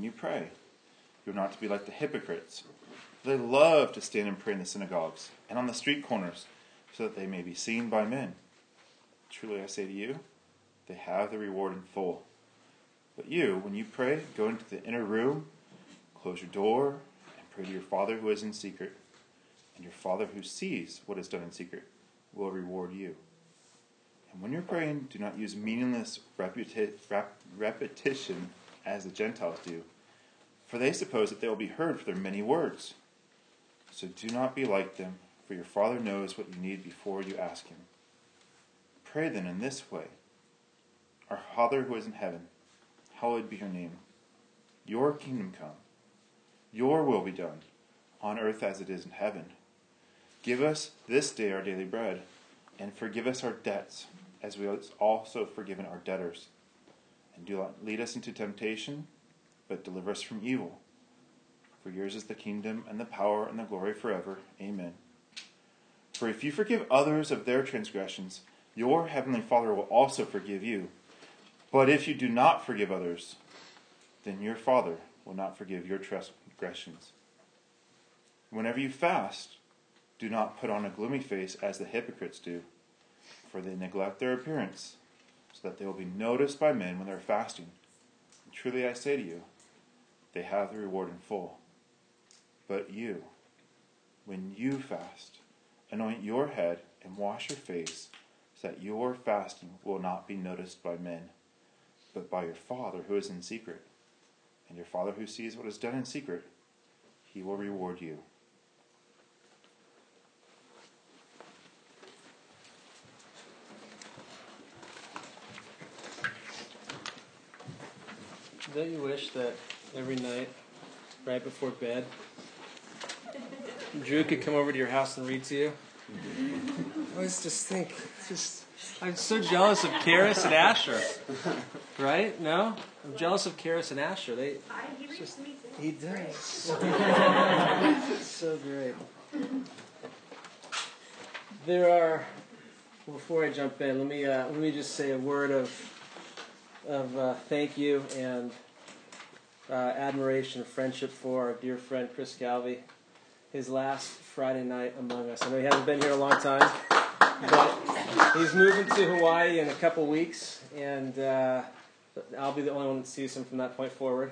when you pray. You are not to be like the hypocrites. They love to stand and pray in the synagogues and on the street corners, so that they may be seen by men. Truly I say to you, they have the reward in full. But you, when you pray, go into the inner room, close your door, and pray to your Father who is in secret. And your Father who sees what is done in secret will reward you. And when you're praying, do not use meaningless reputa- rep- repetition as the Gentiles do, for they suppose that they will be heard for their many words. So do not be like them, for your Father knows what you need before you ask Him. Pray then in this way Our Father who is in heaven, hallowed be your name. Your kingdom come, your will be done, on earth as it is in heaven. Give us this day our daily bread, and forgive us our debts, as we also have forgiven our debtors. And do not lead us into temptation, but deliver us from evil. For yours is the kingdom, and the power, and the glory forever. Amen. For if you forgive others of their transgressions, your heavenly Father will also forgive you. But if you do not forgive others, then your Father will not forgive your transgressions. Whenever you fast, do not put on a gloomy face as the hypocrites do, for they neglect their appearance, so that they will be noticed by men when they are fasting. And truly I say to you, they have the reward in full. But you, when you fast, anoint your head and wash your face, so that your fasting will not be noticed by men, but by your Father who is in secret. And your Father who sees what is done in secret, he will reward you. Don't you wish that every night, right before bed, Drew could come over to your house and read to you? I always just think, just I'm so jealous of Karis and Asher. Right? No, I'm jealous of Karis and Asher. They. He reads to me too. He does. so great. There are. Before I jump in, let me uh, let me just say a word of of uh, thank you and uh, admiration and friendship for our dear friend Chris Calvi. His last Friday night among us. I know he hasn't been here a long time, but he's moving to Hawaii in a couple weeks, and uh, I'll be the only one that sees him from that point forward.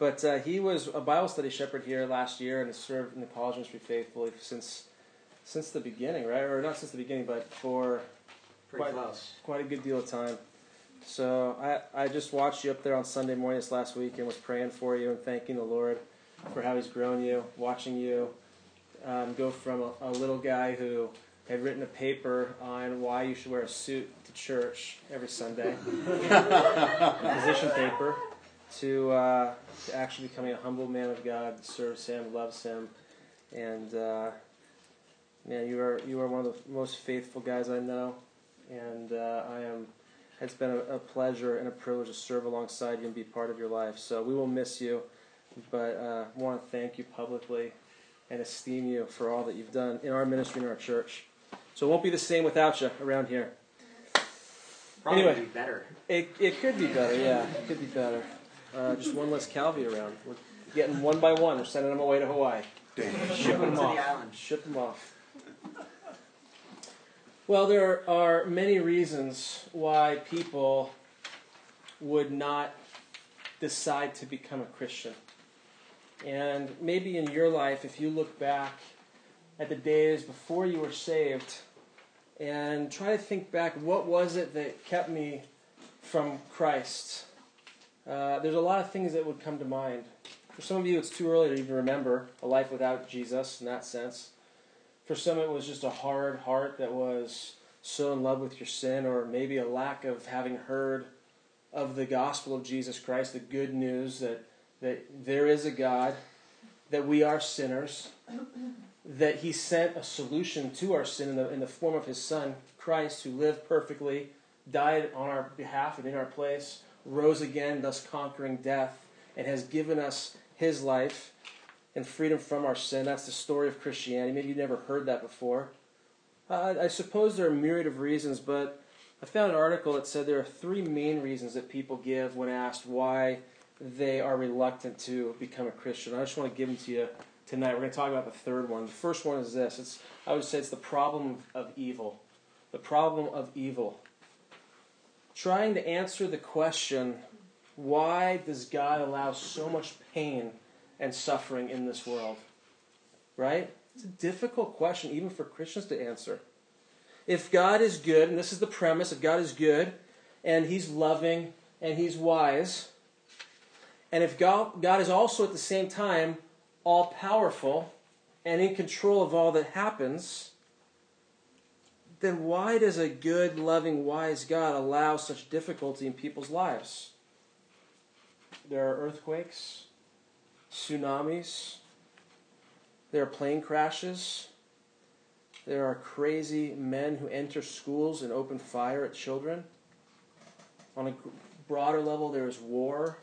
But uh, he was a Bible study shepherd here last year and has served in the college ministry faithfully since since the beginning, right? Or not since the beginning, but for Pretty quite, close. quite a good deal of time. So I, I just watched you up there on Sunday morning this last week and was praying for you and thanking the Lord for how He's grown you, watching you um, go from a, a little guy who had written a paper on why you should wear a suit to church every Sunday, position paper, to, uh, to actually becoming a humble man of God, serves Him, loves Him, and uh, man, you are you are one of the most faithful guys I know, and uh, I am. It's been a, a pleasure and a privilege to serve alongside you and be part of your life. So we will miss you, but uh, want to thank you publicly and esteem you for all that you've done in our ministry and our church. So it won't be the same without you around here. Probably Anyway. be better. It, it could be better, yeah. It could be better. Uh, just one less Calvi around. We're getting one by one. We're sending them away to Hawaii. Shipping them to the off. Ship them off. Well, there are many reasons why people would not decide to become a Christian. And maybe in your life, if you look back at the days before you were saved and try to think back, what was it that kept me from Christ? Uh, there's a lot of things that would come to mind. For some of you, it's too early to even remember a life without Jesus in that sense. For some, it was just a hard heart that was so in love with your sin, or maybe a lack of having heard of the gospel of Jesus Christ, the good news that, that there is a God, that we are sinners, that He sent a solution to our sin in the, in the form of His Son, Christ, who lived perfectly, died on our behalf and in our place, rose again, thus conquering death, and has given us His life and freedom from our sin. That's the story of Christianity. Maybe you've never heard that before. I suppose there are a myriad of reasons, but I found an article that said there are three main reasons that people give when asked why they are reluctant to become a Christian. I just want to give them to you tonight. We're going to talk about the third one. The first one is this. It's I would say it's the problem of evil. The problem of evil. Trying to answer the question, why does God allow so much pain and suffering in this world? Right? It's a difficult question even for Christians to answer. If God is good, and this is the premise, if God is good and he's loving and he's wise, and if God, God is also at the same time all powerful and in control of all that happens, then why does a good, loving, wise God allow such difficulty in people's lives? There are earthquakes, tsunamis, there are plane crashes, there are crazy men who enter schools and open fire at children. On a broader level, there is war,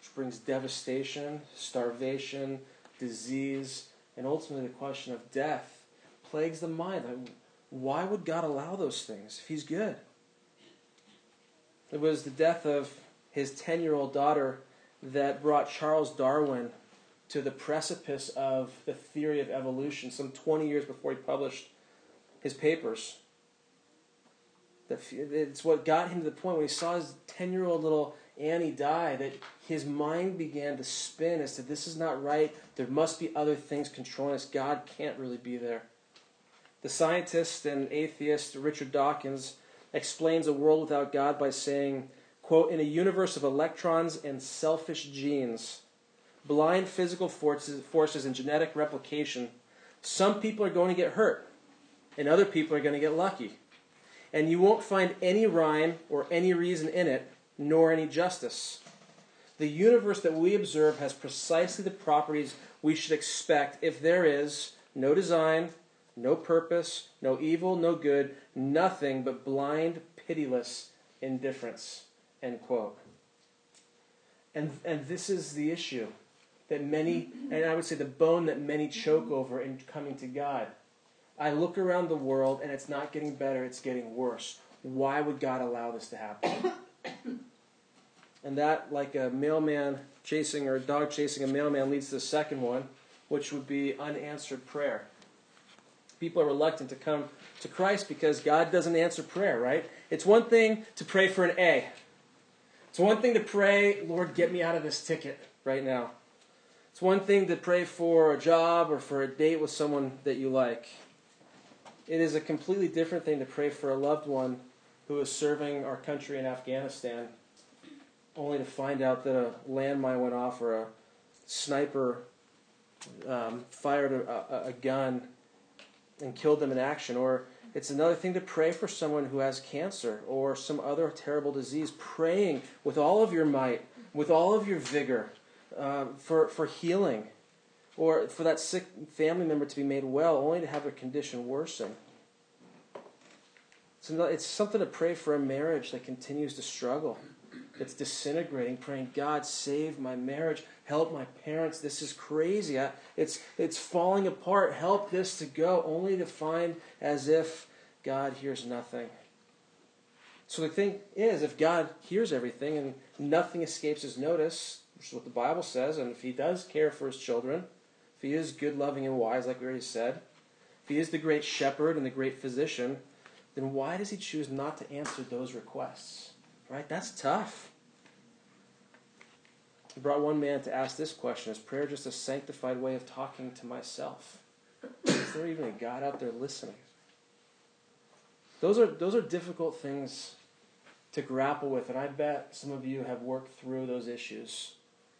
which brings devastation, starvation, disease, and ultimately the question of death plagues the mind. Why would God allow those things if He's good? It was the death of his 10 year old daughter that brought Charles Darwin to the precipice of the theory of evolution some 20 years before he published his papers. It's what got him to the point when he saw his 10 year old little Annie die that his mind began to spin as to this is not right. There must be other things controlling us. God can't really be there. The scientist and atheist Richard Dawkins explains a world without God by saying, quote, in a universe of electrons and selfish genes, blind physical forces, forces and genetic replication, some people are going to get hurt, and other people are going to get lucky. And you won't find any rhyme or any reason in it, nor any justice. The universe that we observe has precisely the properties we should expect if there is no design, no purpose, no evil, no good, nothing but blind, pitiless indifference. End quote. And, and this is the issue that many, and I would say the bone that many choke over in coming to God. I look around the world and it's not getting better, it's getting worse. Why would God allow this to happen? and that, like a mailman chasing or a dog chasing a mailman, leads to the second one, which would be unanswered prayer. People are reluctant to come to Christ because God doesn't answer prayer, right? It's one thing to pray for an A. It's one thing to pray, Lord, get me out of this ticket right now. It's one thing to pray for a job or for a date with someone that you like. It is a completely different thing to pray for a loved one who is serving our country in Afghanistan, only to find out that a landmine went off or a sniper um, fired a, a, a gun and killed them in action. Or it's another thing to pray for someone who has cancer or some other terrible disease, praying with all of your might, with all of your vigor uh, for, for healing, or for that sick family member to be made well, only to have their condition worsen. So it's something to pray for a marriage that continues to struggle that's disintegrating, praying, God, save my marriage, help my parents. This is crazy. I, it's, it's falling apart. Help this to go, only to find as if God hears nothing. So the thing is, if God hears everything and nothing escapes his notice, which is what the Bible says, and if he does care for his children, if he is good, loving, and wise, like we already said, if he is the great shepherd and the great physician, then why does he choose not to answer those requests? Right? That's tough. Brought one man to ask this question Is prayer just a sanctified way of talking to myself? Is there even a God out there listening? Those are, those are difficult things to grapple with, and I bet some of you have worked through those issues.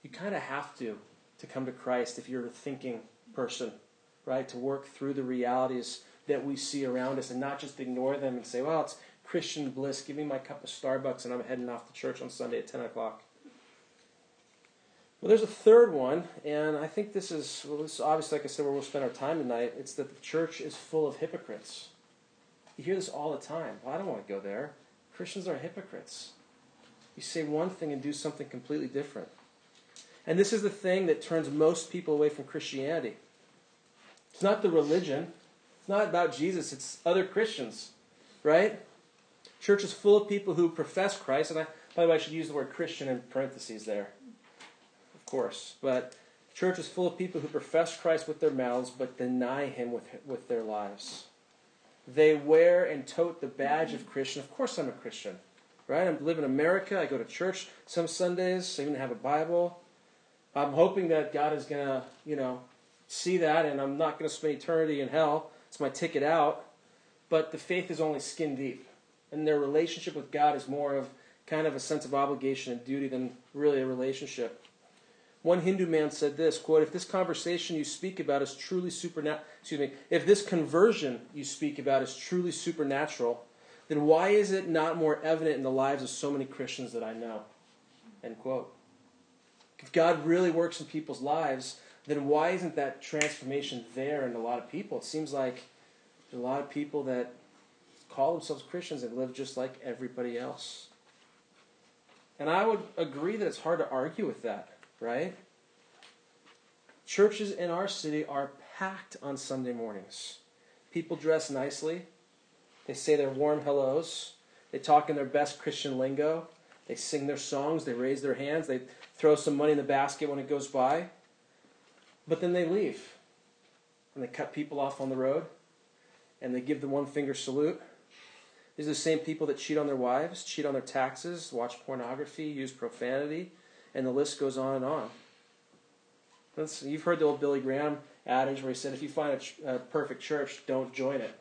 You kind of have to to come to Christ if you're a thinking person, right? To work through the realities that we see around us and not just ignore them and say, well, it's Christian bliss. Give me my cup of Starbucks and I'm heading off to church on Sunday at 10 o'clock. Well, there's a third one, and I think this is, well, this is obviously, like I said, where we'll spend our time tonight. It's that the church is full of hypocrites. You hear this all the time. Well, I don't want to go there. Christians are hypocrites. You say one thing and do something completely different. And this is the thing that turns most people away from Christianity. It's not the religion, it's not about Jesus, it's other Christians, right? Church is full of people who profess Christ, and I, by the way, I should use the word Christian in parentheses there. Of course. But church is full of people who profess Christ with their mouths but deny him with, with their lives. They wear and tote the badge of Christian. Of course, I'm a Christian, right? I live in America. I go to church some Sundays. I even have a Bible. I'm hoping that God is going to, you know, see that, and I'm not going to spend eternity in hell. It's my ticket out. But the faith is only skin deep, and their relationship with God is more of kind of a sense of obligation and duty than really a relationship. One Hindu man said this quote, if this conversation you speak about is truly supernatural, excuse me, if this conversion you speak about is truly supernatural, then why is it not more evident in the lives of so many Christians that I know? End quote. If God really works in people's lives, then why isn't that transformation there in a lot of people? It seems like a lot of people that call themselves Christians and live just like everybody else. And I would agree that it's hard to argue with that right? Churches in our city are packed on Sunday mornings. People dress nicely. They say their warm hellos. They talk in their best Christian lingo. They sing their songs. They raise their hands. They throw some money in the basket when it goes by. But then they leave. And they cut people off on the road. And they give the one finger salute. These are the same people that cheat on their wives, cheat on their taxes, watch pornography, use profanity, and the list goes on and on. That's, you've heard the old Billy Graham adage where he said, if you find a, ch- a perfect church, don't join it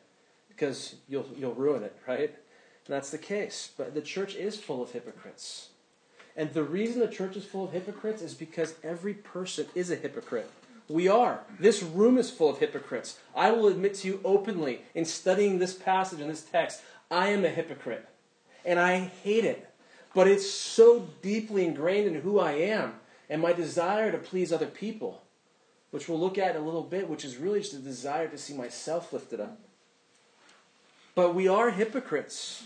because you'll, you'll ruin it, right? And that's the case. But the church is full of hypocrites. And the reason the church is full of hypocrites is because every person is a hypocrite. We are. This room is full of hypocrites. I will admit to you openly in studying this passage and this text, I am a hypocrite. And I hate it. But it's so deeply ingrained in who I am and my desire to please other people, which we'll look at in a little bit, which is really just a desire to see myself lifted up. But we are hypocrites.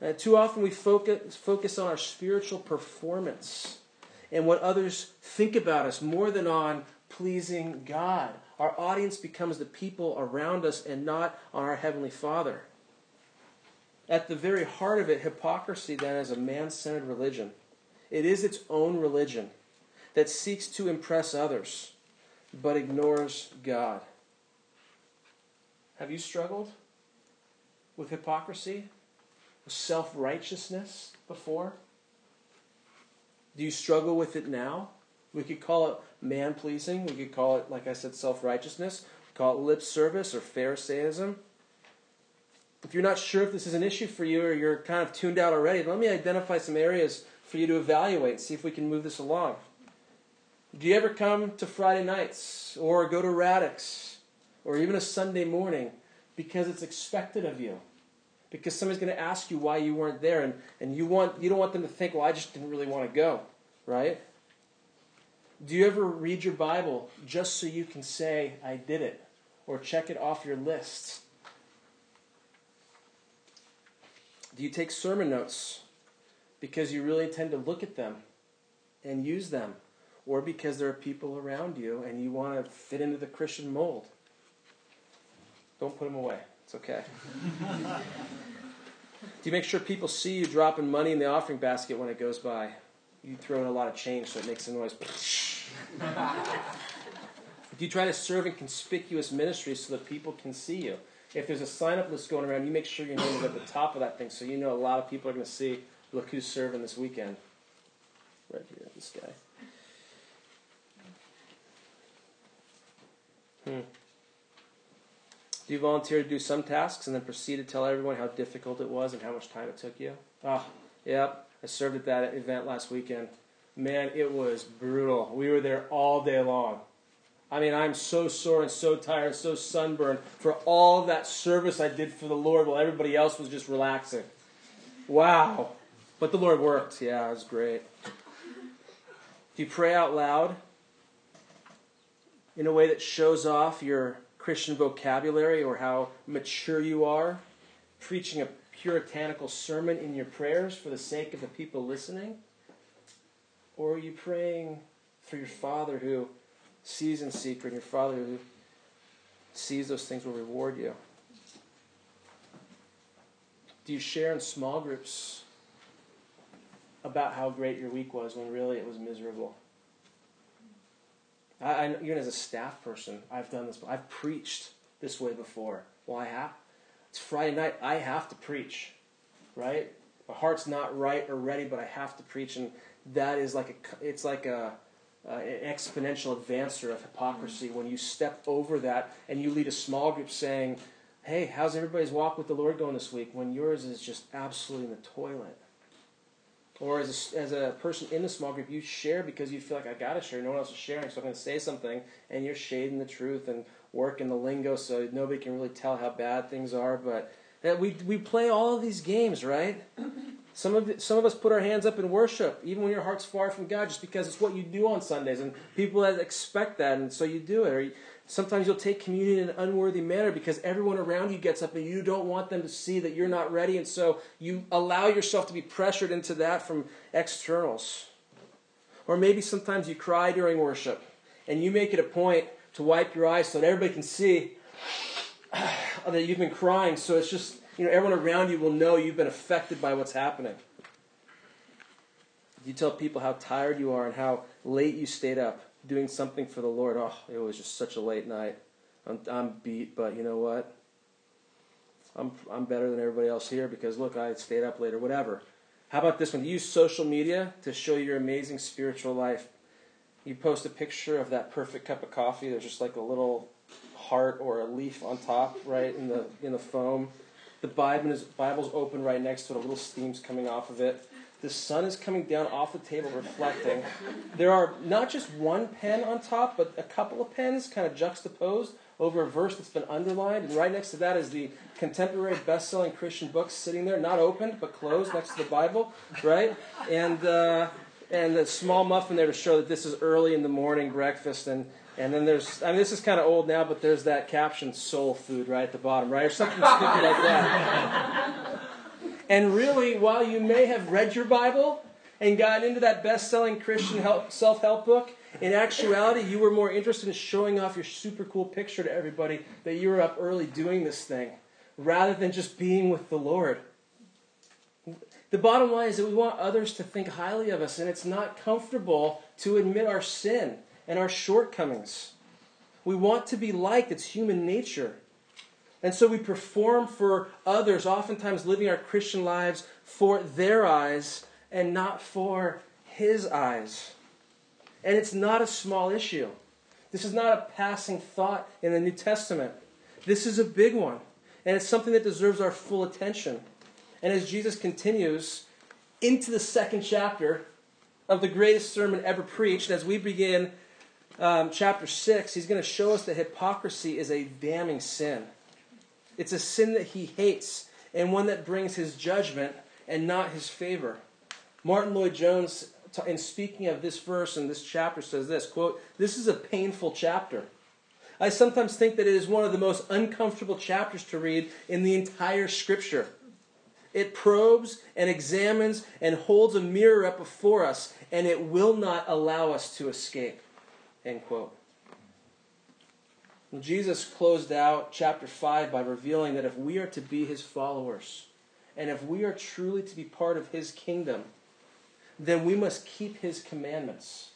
And too often we focus, focus on our spiritual performance and what others think about us more than on pleasing God. Our audience becomes the people around us and not on our Heavenly Father. At the very heart of it, hypocrisy then is a man centered religion. It is its own religion that seeks to impress others but ignores God. Have you struggled with hypocrisy, with self righteousness before? Do you struggle with it now? We could call it man pleasing. We could call it, like I said, self righteousness. Call it lip service or Pharisaism. If you're not sure if this is an issue for you or you're kind of tuned out already, let me identify some areas for you to evaluate and see if we can move this along. Do you ever come to Friday nights or go to Radix or even a Sunday morning because it's expected of you? Because somebody's going to ask you why you weren't there and, and you, want, you don't want them to think, well, I just didn't really want to go, right? Do you ever read your Bible just so you can say, I did it, or check it off your lists? Do you take sermon notes because you really intend to look at them and use them? Or because there are people around you and you want to fit into the Christian mold? Don't put them away. It's okay. Do you make sure people see you dropping money in the offering basket when it goes by? You throw in a lot of change so it makes a noise. Do you try to serve in conspicuous ministries so that people can see you? If there's a sign up list going around, you make sure your name is at the top of that thing so you know a lot of people are going to see, look who's serving this weekend. Right here, this guy. Hmm. Do you volunteer to do some tasks and then proceed to tell everyone how difficult it was and how much time it took you? Oh, yep. I served at that event last weekend. Man, it was brutal. We were there all day long. I mean, I'm so sore and so tired and so sunburned for all that service I did for the Lord while everybody else was just relaxing. Wow. But the Lord worked. Yeah, it was great. Do you pray out loud in a way that shows off your Christian vocabulary or how mature you are? Preaching a puritanical sermon in your prayers for the sake of the people listening? Or are you praying for your Father who sees in secret, and your Father who sees those things will reward you. Do you share in small groups about how great your week was when really it was miserable? I, I, even as a staff person, I've done this. I've preached this way before. Well, I have. It's Friday night. I have to preach, right? My heart's not right or ready, but I have to preach, and that is like a. It's like a. Uh, an exponential advancer of hypocrisy when you step over that and you lead a small group saying, Hey, how's everybody's walk with the Lord going this week? When yours is just absolutely in the toilet. Or as a, as a person in the small group, you share because you feel like I got to share. No one else is sharing, so I'm to say something, and you're shading the truth and working the lingo so nobody can really tell how bad things are. But that we we play all of these games, right? Some of some of us put our hands up in worship, even when your heart's far from God, just because it's what you do on Sundays, and people expect that, and so you do it. Or you, Sometimes you'll take communion in an unworthy manner because everyone around you gets up and you don't want them to see that you're not ready, and so you allow yourself to be pressured into that from externals. Or maybe sometimes you cry during worship and you make it a point to wipe your eyes so that everybody can see that you've been crying. So it's just, you know, everyone around you will know you've been affected by what's happening. You tell people how tired you are and how late you stayed up doing something for the Lord. Oh, it was just such a late night. I'm, I'm beat, but you know what? I'm, I'm better than everybody else here because look, I stayed up later, whatever. How about this one? Use social media to show your amazing spiritual life. You post a picture of that perfect cup of coffee. There's just like a little heart or a leaf on top, right in the in the foam. The Bible is Bible's open right next to it. A little steam's coming off of it. The sun is coming down off the table, reflecting. There are not just one pen on top, but a couple of pens kind of juxtaposed over a verse that's been underlined. And right next to that is the contemporary best selling Christian book sitting there, not opened, but closed next to the Bible, right? And, uh, and a small muffin there to show that this is early in the morning breakfast. And, and then there's, I mean, this is kind of old now, but there's that caption, soul food, right at the bottom, right? Or something stupid like that. And really, while you may have read your Bible and gotten into that best selling Christian self help book, in actuality, you were more interested in showing off your super cool picture to everybody that you were up early doing this thing rather than just being with the Lord. The bottom line is that we want others to think highly of us, and it's not comfortable to admit our sin and our shortcomings. We want to be liked, it's human nature. And so we perform for others, oftentimes living our Christian lives for their eyes and not for His eyes. And it's not a small issue. This is not a passing thought in the New Testament. This is a big one. And it's something that deserves our full attention. And as Jesus continues into the second chapter of the greatest sermon ever preached, as we begin um, chapter 6, he's going to show us that hypocrisy is a damning sin. It's a sin that he hates and one that brings his judgment and not his favor. Martyn Lloyd-Jones, in speaking of this verse and this chapter, says this quote, This is a painful chapter. I sometimes think that it is one of the most uncomfortable chapters to read in the entire scripture. It probes and examines and holds a mirror up before us, and it will not allow us to escape. End quote. Jesus closed out chapter 5 by revealing that if we are to be his followers, and if we are truly to be part of his kingdom, then we must keep his commandments.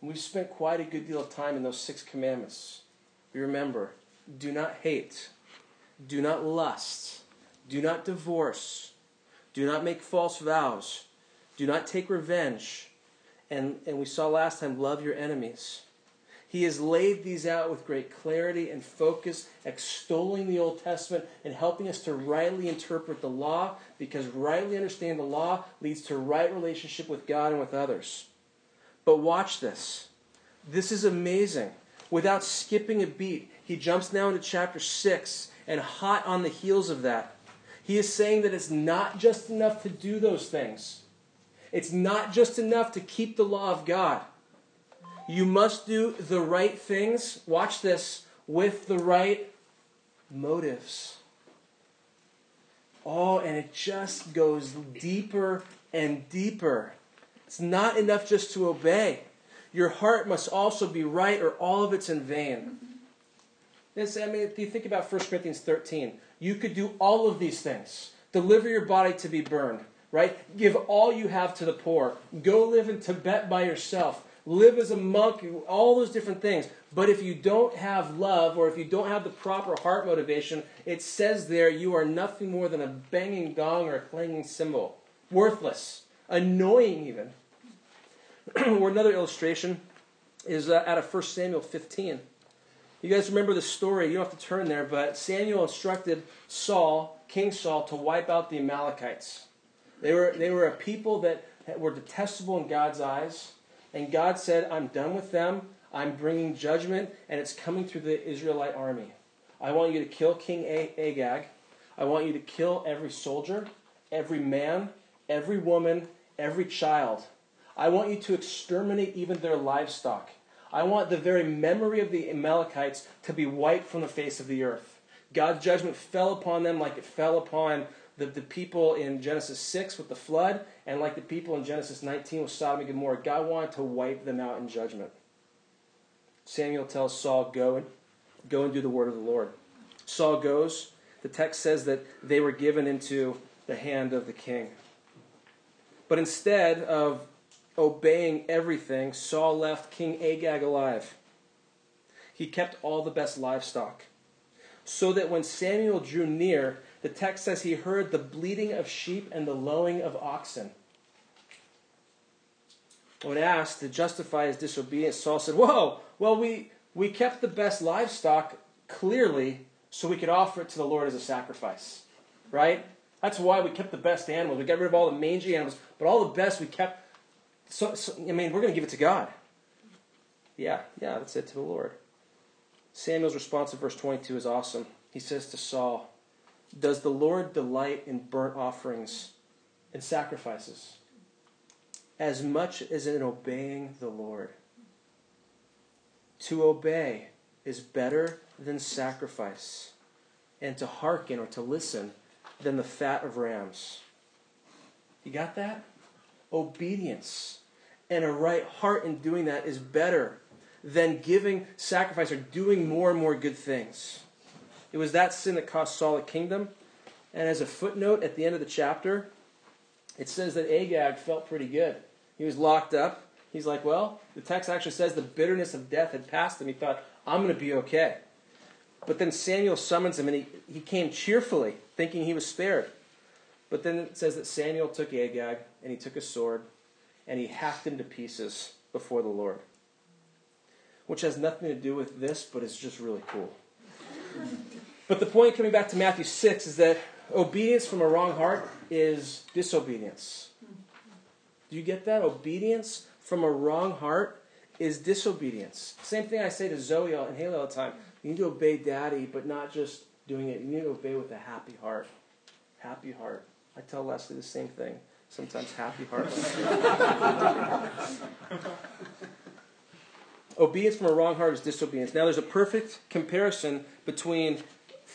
And we've spent quite a good deal of time in those six commandments. We remember do not hate, do not lust, do not divorce, do not make false vows, do not take revenge, and, and we saw last time love your enemies. He has laid these out with great clarity and focus, extolling the Old Testament and helping us to rightly interpret the law, because rightly understanding the law leads to right relationship with God and with others. But watch this. This is amazing. Without skipping a beat, he jumps now into chapter 6, and hot on the heels of that, he is saying that it's not just enough to do those things. It's not just enough to keep the law of God. You must do the right things, watch this, with the right motives. Oh, and it just goes deeper and deeper. It's not enough just to obey. Your heart must also be right, or all of it's in vain. This, I mean, if you think about 1 Corinthians 13, you could do all of these things. Deliver your body to be burned, right? Give all you have to the poor. Go live in Tibet by yourself live as a monk, all those different things. But if you don't have love or if you don't have the proper heart motivation, it says there you are nothing more than a banging gong or a clanging cymbal. Worthless, annoying even. or another illustration is uh, out of 1 Samuel 15. You guys remember the story. You don't have to turn there, but Samuel instructed Saul, King Saul, to wipe out the Amalekites. They were, they were a people that were detestable in God's eyes. And God said, I'm done with them. I'm bringing judgment, and it's coming through the Israelite army. I want you to kill King Agag. I want you to kill every soldier, every man, every woman, every child. I want you to exterminate even their livestock. I want the very memory of the Amalekites to be wiped from the face of the earth. God's judgment fell upon them like it fell upon the, the people in Genesis 6 with the flood, and like the people in Genesis 19 with Sodom and Gomorrah. God wanted to wipe them out in judgment. Samuel tells Saul, Go and go and do the word of the Lord. Saul goes. The text says that they were given into the hand of the king. But instead of obeying everything, Saul left King Agag alive. He kept all the best livestock. So that when Samuel drew near, the text says he heard the bleating of sheep and the lowing of oxen. When asked to justify his disobedience, Saul said, Whoa, well, we, we kept the best livestock clearly so we could offer it to the Lord as a sacrifice. Right? That's why we kept the best animals. We got rid of all the mangy animals, but all the best we kept so, so I mean, we're going to give it to God. Yeah, yeah, that's it to the Lord. Samuel's response in verse 22 is awesome. He says to Saul, Does the Lord delight in burnt offerings and sacrifices as much as in obeying the Lord? To obey is better than sacrifice, and to hearken or to listen than the fat of rams. You got that? Obedience and a right heart in doing that is better than giving sacrifice or doing more and more good things. It was that sin that cost Saul a kingdom. And as a footnote at the end of the chapter, it says that Agag felt pretty good. He was locked up. He's like, well, the text actually says the bitterness of death had passed him. He thought, I'm going to be okay. But then Samuel summons him, and he, he came cheerfully, thinking he was spared. But then it says that Samuel took Agag, and he took a sword, and he hacked him to pieces before the Lord. Which has nothing to do with this, but it's just really cool. But the point coming back to Matthew 6 is that obedience from a wrong heart is disobedience. Do you get that? Obedience from a wrong heart is disobedience. Same thing I say to Zoe and Haley all the time. You need to obey daddy, but not just doing it. You need to obey with a happy heart. Happy heart. I tell Leslie the same thing sometimes happy heart. Obedience from a wrong heart is disobedience. Now, there's a perfect comparison between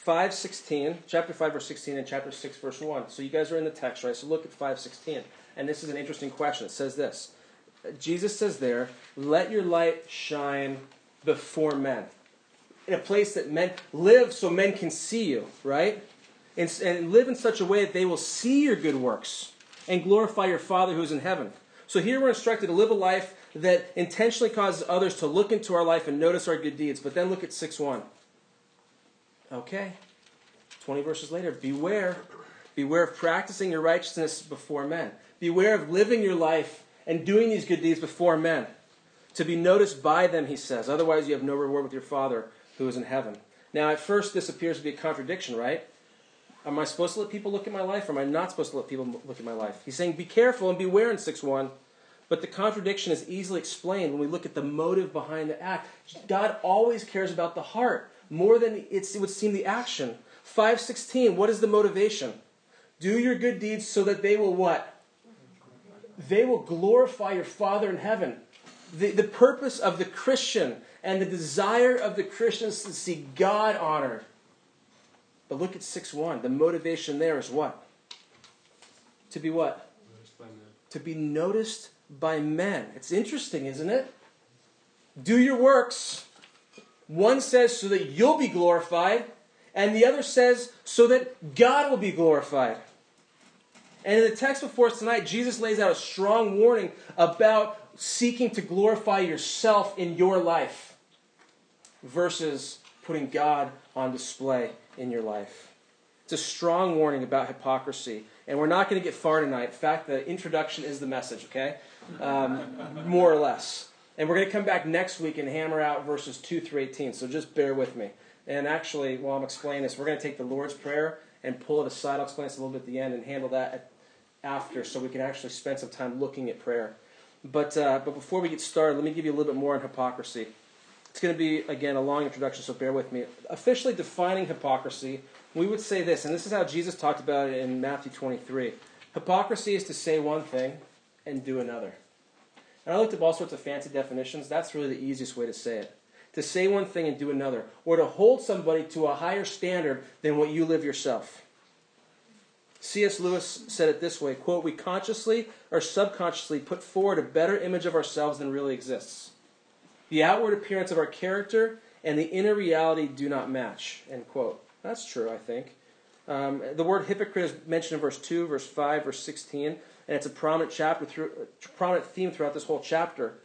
5.16, chapter 5, verse 16, and chapter 6, verse 1. So you guys are in the text, right? So look at 5.16. And this is an interesting question. It says this. Jesus says there, let your light shine before men. In a place that men live so men can see you, right? And, and live in such a way that they will see your good works and glorify your Father who is in heaven. So here we're instructed to live a life that intentionally causes others to look into our life and notice our good deeds. But then look at 6 1. Okay. 20 verses later. Beware. Beware of practicing your righteousness before men. Beware of living your life and doing these good deeds before men. To be noticed by them, he says. Otherwise, you have no reward with your Father who is in heaven. Now, at first, this appears to be a contradiction, right? Am I supposed to let people look at my life, or am I not supposed to let people look at my life? He's saying, be careful and beware in 6 1. But the contradiction is easily explained when we look at the motive behind the act. God always cares about the heart more than it would seem the action. 516, what is the motivation? Do your good deeds so that they will what? They will glorify your Father in heaven. The, the purpose of the Christian and the desire of the Christian is to see God honored. But look at 6 1. The motivation there is what? To be what? To be noticed by men. It's interesting, isn't it? Do your works. One says so that you'll be glorified, and the other says so that God will be glorified. And in the text before us tonight, Jesus lays out a strong warning about seeking to glorify yourself in your life versus putting God on display in your life. It's a strong warning about hypocrisy. And we're not going to get far tonight. In fact, the introduction is the message, okay? Um, more or less. And we're going to come back next week and hammer out verses 2 through 18. So just bear with me. And actually, while I'm explaining this, we're going to take the Lord's Prayer and pull it aside. I'll explain this a little bit at the end and handle that after so we can actually spend some time looking at prayer. But, uh, but before we get started, let me give you a little bit more on hypocrisy. It's going to be, again, a long introduction, so bear with me. Officially defining hypocrisy, we would say this, and this is how Jesus talked about it in Matthew 23. Hypocrisy is to say one thing and do another. And I looked up all sorts of fancy definitions. That's really the easiest way to say it. To say one thing and do another, or to hold somebody to a higher standard than what you live yourself. C.S. Lewis said it this way quote, We consciously or subconsciously put forward a better image of ourselves than really exists. The outward appearance of our character and the inner reality do not match. End quote. That's true, I think. Um, the word hypocrite is mentioned in verse 2, verse 5, verse 16, and it's a prominent chapter through, prominent theme throughout this whole chapter.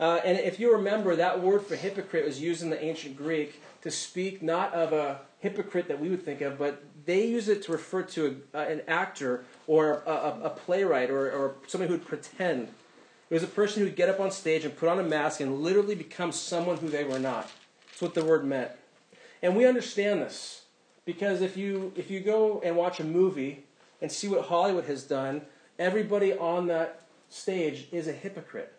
Uh, and if you remember, that word for hypocrite was used in the ancient Greek to speak not of a hypocrite that we would think of, but they use it to refer to a, uh, an actor or a, a, a playwright or, or somebody who would pretend. It was a person who would get up on stage and put on a mask and literally become someone who they were not. That's what the word meant. And we understand this because if you if you go and watch a movie and see what Hollywood has done, everybody on that stage is a hypocrite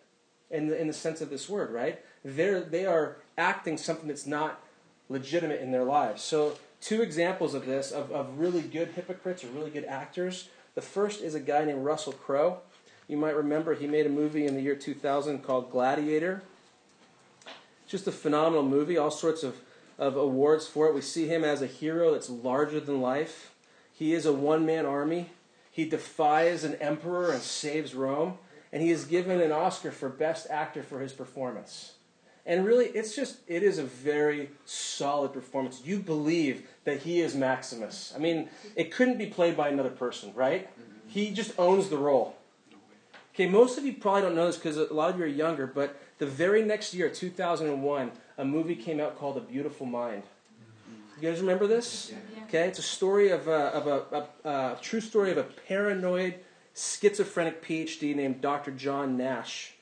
in the, in the sense of this word, right? They're, they are acting something that's not legitimate in their lives. So, two examples of this, of, of really good hypocrites or really good actors. The first is a guy named Russell Crowe. You might remember he made a movie in the year 2000 called Gladiator. Just a phenomenal movie, all sorts of, of awards for it. We see him as a hero that's larger than life. He is a one man army. He defies an emperor and saves Rome. And he is given an Oscar for Best Actor for his performance. And really, it's just, it is a very solid performance. You believe that he is Maximus. I mean, it couldn't be played by another person, right? He just owns the role. Okay, most of you probably don't know this because a lot of you are younger, but the very next year, 2001, a movie came out called A Beautiful Mind. You guys remember this? Okay, it's a story of a, of a, a, a true story of a paranoid, schizophrenic PhD named Dr. John Nash.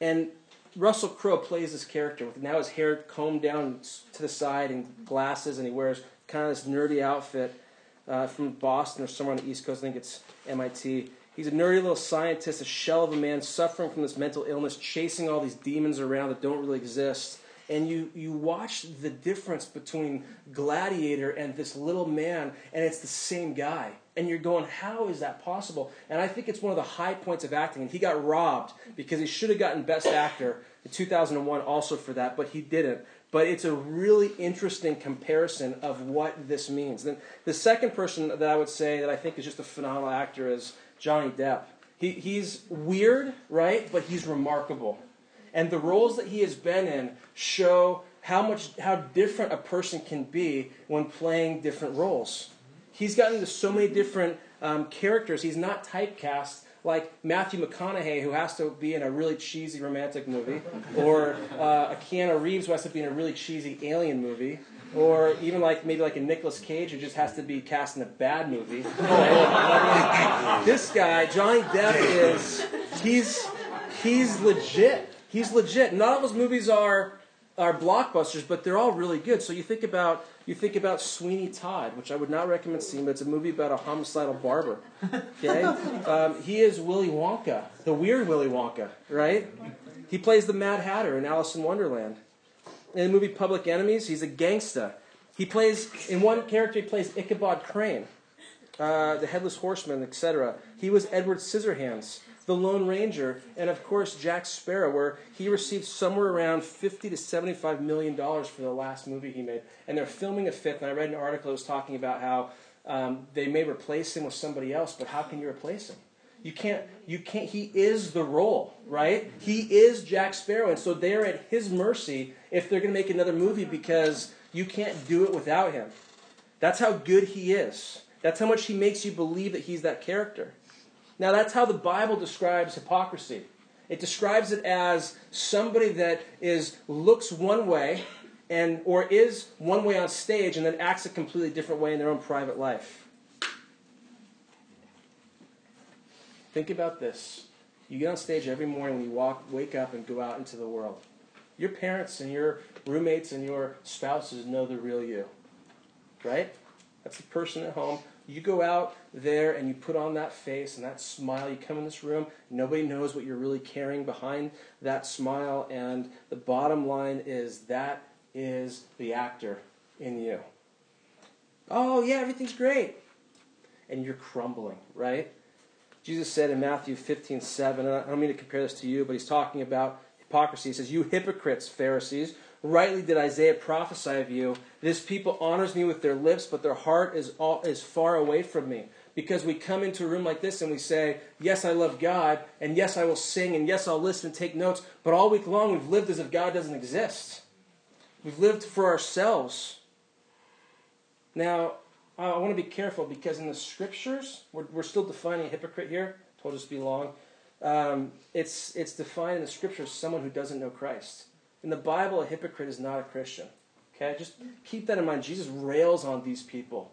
And Russell Crowe plays this character with now his hair combed down to the side and glasses, and he wears kind of this nerdy outfit uh, from Boston or somewhere on the East Coast. I think it's MIT. He's a nerdy little scientist, a shell of a man suffering from this mental illness, chasing all these demons around that don't really exist. And you, you watch the difference between Gladiator and this little man, and it's the same guy. And you're going, how is that possible? And I think it's one of the high points of acting. And he got robbed because he should have gotten Best Actor in 2001 also for that, but he didn't. But it's a really interesting comparison of what this means. Then the second person that I would say that I think is just a phenomenal actor is Johnny Depp. He, he's weird, right? But he's remarkable. And the roles that he has been in show how much how different a person can be when playing different roles. He's gotten into so many different um, characters. He's not typecast like Matthew McConaughey, who has to be in a really cheesy romantic movie, or uh, a Keanu Reeves, who has to be in a really cheesy alien movie, or even like maybe like a Nicolas Cage, who just has to be cast in a bad movie. this guy, Johnny Depp, is he's he's legit. He's legit. Not all his movies are are blockbusters, but they're all really good. So you think about you think about Sweeney Todd, which I would not recommend seeing, but it's a movie about a homicidal barber. Okay, um, he is Willy Wonka, the weird Willy Wonka, right? He plays the Mad Hatter in Alice in Wonderland. In the movie Public Enemies, he's a gangsta. He plays in one character. He plays Ichabod Crane, uh, the Headless Horseman, etc. He was Edward Scissorhands the Lone Ranger, and of course Jack Sparrow, where he received somewhere around 50 to 75 million dollars for the last movie he made. And they're filming a fifth. And I read an article that was talking about how um, they may replace him with somebody else, but how can you replace him? You can't. You can't. He is the role, right? He is Jack Sparrow, and so they're at his mercy if they're going to make another movie because you can't do it without him. That's how good he is. That's how much he makes you believe that he's that character. Now, that's how the Bible describes hypocrisy. It describes it as somebody that is looks one way and or is one way on stage and then acts a completely different way in their own private life. Think about this. You get on stage every morning when you walk, wake up, and go out into the world. Your parents and your roommates and your spouses know the real you. Right? That's the person at home. You go out there and you put on that face and that smile. You come in this room, nobody knows what you're really carrying behind that smile. And the bottom line is that is the actor in you. Oh, yeah, everything's great. And you're crumbling, right? Jesus said in Matthew 15, 7, I don't mean to compare this to you, but he's talking about hypocrisy. He says, You hypocrites, Pharisees, rightly did Isaiah prophesy of you. This people honors me with their lips, but their heart is, all, is far away from me. Because we come into a room like this and we say, Yes, I love God, and yes, I will sing, and yes, I'll listen and take notes, but all week long we've lived as if God doesn't exist. We've lived for ourselves. Now, I want to be careful because in the scriptures, we're, we're still defining a hypocrite here. Told us to be long. Um, it's, it's defined in the scriptures someone who doesn't know Christ. In the Bible, a hypocrite is not a Christian. Okay? Just keep that in mind. Jesus rails on these people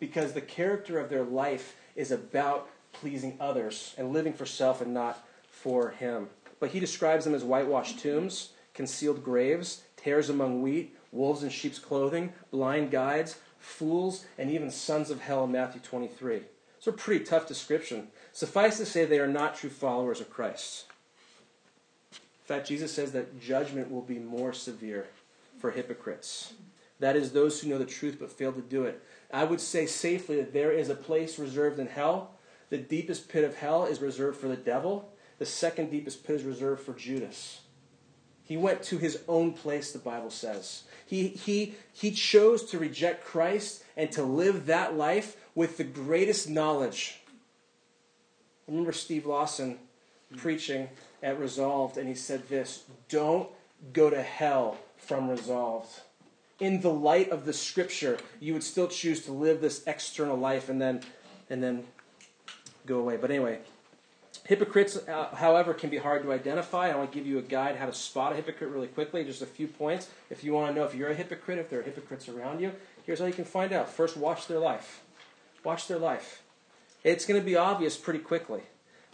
because the character of their life is about pleasing others and living for self and not for him. But he describes them as whitewashed tombs, concealed graves, tares among wheat, wolves in sheep's clothing, blind guides, fools, and even sons of hell in Matthew 23. It's a pretty tough description. Suffice to say, they are not true followers of Christ. In fact, Jesus says that judgment will be more severe for hypocrites. That is, those who know the truth but fail to do it. I would say safely that there is a place reserved in hell. The deepest pit of hell is reserved for the devil. The second deepest pit is reserved for Judas. He went to his own place, the Bible says. He, he, he chose to reject Christ and to live that life with the greatest knowledge. I remember Steve Lawson preaching at Resolved, and he said this Don't go to hell from Resolved. In the light of the scripture, you would still choose to live this external life and then, and then go away. But anyway, Hypocrites, uh, however, can be hard to identify. I want to give you a guide how to spot a hypocrite really quickly, just a few points. If you want to know if you're a hypocrite, if there are hypocrites around you, here's how you can find out. First, watch their life. Watch their life. It's going to be obvious pretty quickly.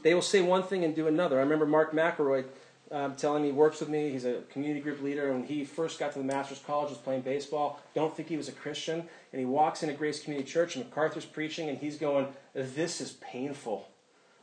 They will say one thing and do another. I remember Mark McElroy um, telling me he works with me. He's a community group leader. When he first got to the Master's College, was playing baseball. Don't think he was a Christian. And he walks into Grace Community Church, and MacArthur's preaching, and he's going, "This is painful."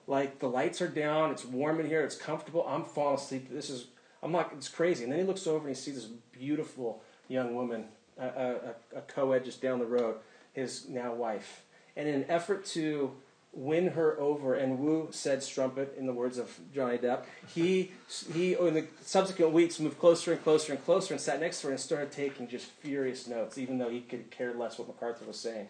Like the lights are down, it's warm in here, it's comfortable. I'm falling asleep. This is, I'm not, it's crazy. And then he looks over and he sees this beautiful young woman, a, a, a co-ed just down the road, his now wife. And in an effort to win her over and woo said strumpet, in the words of Johnny Depp, he, he in the subsequent weeks moved closer and closer and closer and sat next to her and started taking just furious notes, even though he could care less what MacArthur was saying.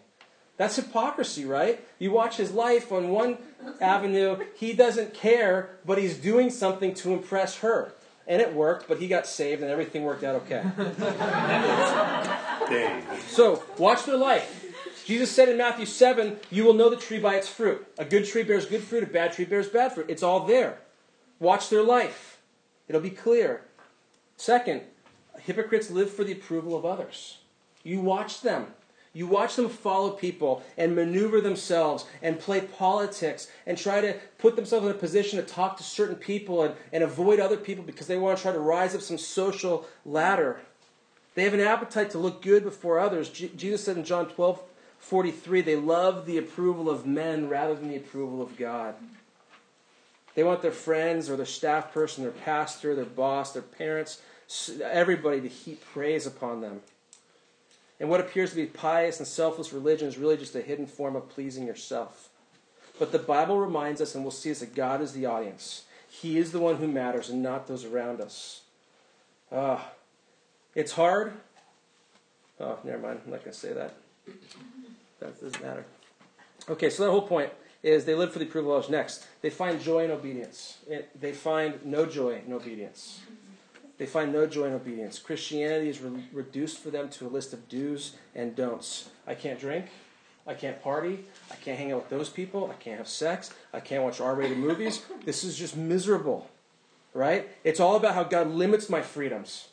That's hypocrisy, right? You watch his life on one avenue, he doesn't care, but he's doing something to impress her. And it worked, but he got saved and everything worked out okay. so, watch their life. Jesus said in Matthew 7, You will know the tree by its fruit. A good tree bears good fruit, a bad tree bears bad fruit. It's all there. Watch their life, it'll be clear. Second, hypocrites live for the approval of others. You watch them. You watch them follow people and maneuver themselves and play politics and try to put themselves in a position to talk to certain people and, and avoid other people because they want to try to rise up some social ladder. They have an appetite to look good before others. Jesus said in John 12 43, they love the approval of men rather than the approval of God. They want their friends or their staff person, their pastor, their boss, their parents, everybody to heap praise upon them. And what appears to be pious and selfless religion is really just a hidden form of pleasing yourself. But the Bible reminds us, and we'll see this, that God is the audience. He is the one who matters and not those around us. Uh, it's hard. Oh, never mind. I'm not going to say that. That doesn't matter. Okay, so the whole point is they live for the approval of others. Next, they find joy in obedience. It, they find no joy in obedience. They find no joy in obedience. Christianity is re- reduced for them to a list of do's and don'ts. I can't drink. I can't party. I can't hang out with those people. I can't have sex. I can't watch R rated movies. This is just miserable. right? It's all about how God limits my freedoms,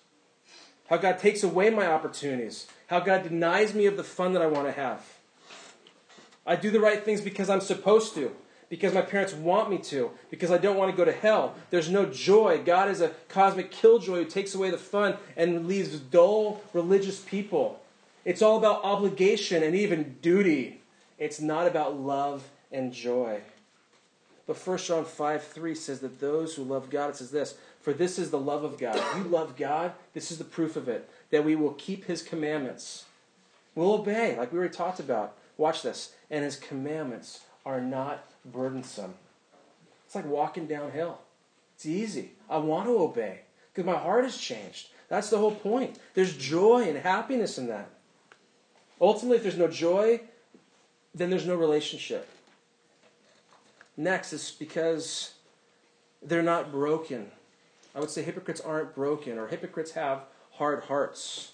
how God takes away my opportunities, how God denies me of the fun that I want to have. I do the right things because I'm supposed to, because my parents want me to, because I don't want to go to hell. There's no joy. God is a cosmic killjoy who takes away the fun and leaves dull religious people. It's all about obligation and even duty. It's not about love and joy. But 1 John 5 3 says that those who love God, it says this, for this is the love of God. You love God, this is the proof of it, that we will keep his commandments. We'll obey, like we already talked about. Watch this. And his commandments are not burdensome. It's like walking downhill. It's easy. I want to obey because my heart has changed. That's the whole point. There's joy and happiness in that. Ultimately, if there's no joy, then there's no relationship. Next is because they're not broken. I would say hypocrites aren't broken, or hypocrites have hard hearts,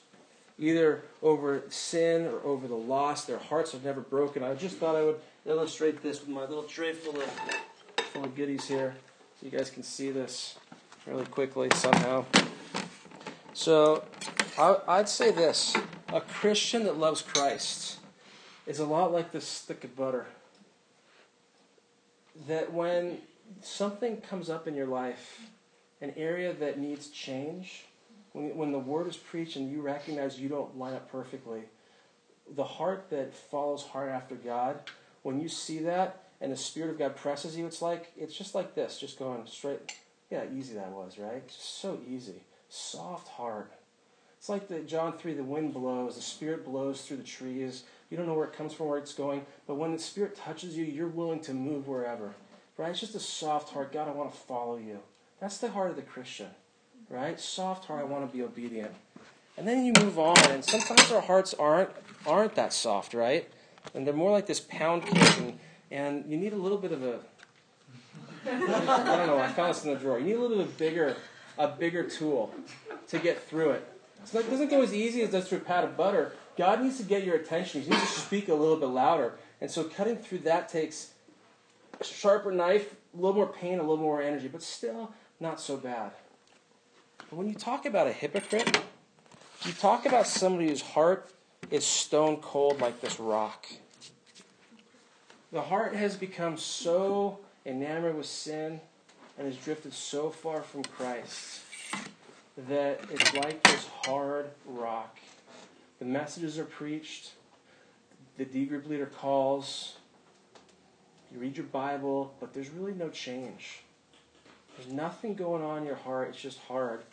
either over sin or over the loss. Their hearts are never broken. I just thought I would illustrate this with my little tray full of full of goodies here, so you guys can see this really quickly somehow. So, I'd say this: a Christian that loves Christ is a lot like this stick of butter that when something comes up in your life, an area that needs change, when, when the word is preached and you recognize you don't line up perfectly, the heart that follows hard after God, when you see that and the Spirit of God presses you, it's like, it's just like this, just going straight. Yeah, easy that was, right? Just so easy. Soft heart. It's like the John 3, the wind blows, the Spirit blows through the trees, you don't know where it comes from, where it's going. But when the Spirit touches you, you're willing to move wherever. Right? It's just a soft heart. God, I want to follow you. That's the heart of the Christian. Right? Soft heart, I want to be obedient. And then you move on, and sometimes our hearts aren't aren't that soft, right? And they're more like this pound cake, and, and you need a little bit of a I don't know, I found this in the drawer. You need a little bit of bigger a bigger tool to get through it. So it doesn't go as easy as does through a pat of butter, God needs to get your attention. He needs to speak a little bit louder. And so cutting through that takes a sharper knife, a little more pain, a little more energy, but still not so bad. But when you talk about a hypocrite, you talk about somebody whose heart is stone cold like this rock. The heart has become so enamored with sin and has drifted so far from Christ that it's like this hard rock the messages are preached. The D group leader calls. You read your Bible, but there's really no change. There's nothing going on in your heart. It's just hard.